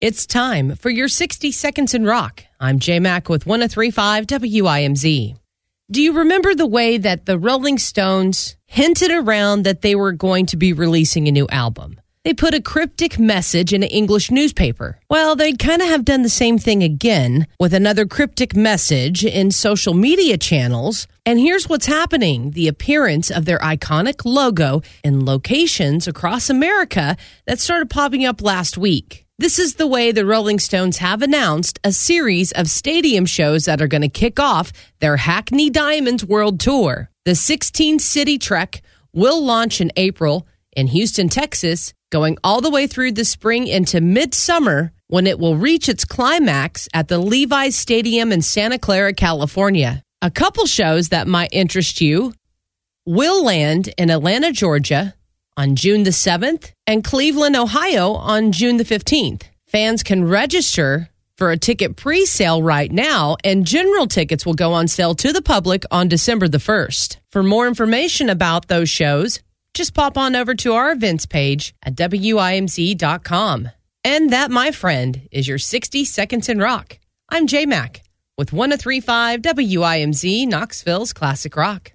It's time for your 60 Seconds in Rock. I'm Jay Mack with 1035 WIMZ. Do you remember the way that the Rolling Stones hinted around that they were going to be releasing a new album? They put a cryptic message in an English newspaper. Well, they kind of have done the same thing again with another cryptic message in social media channels. And here's what's happening the appearance of their iconic logo in locations across America that started popping up last week. This is the way the Rolling Stones have announced a series of stadium shows that are going to kick off their Hackney Diamonds World Tour. The 16 city trek will launch in April in Houston, Texas, going all the way through the spring into midsummer when it will reach its climax at the Levi's Stadium in Santa Clara, California. A couple shows that might interest you will land in Atlanta, Georgia on June the 7th and Cleveland, Ohio on June the 15th. Fans can register for a ticket pre sale right now, and general tickets will go on sale to the public on December the 1st. For more information about those shows, just pop on over to our events page at WIMZ.com. And that, my friend, is your 60 Seconds in Rock. I'm J Mac with 1035 WIMZ Knoxville's Classic Rock.